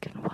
black and white.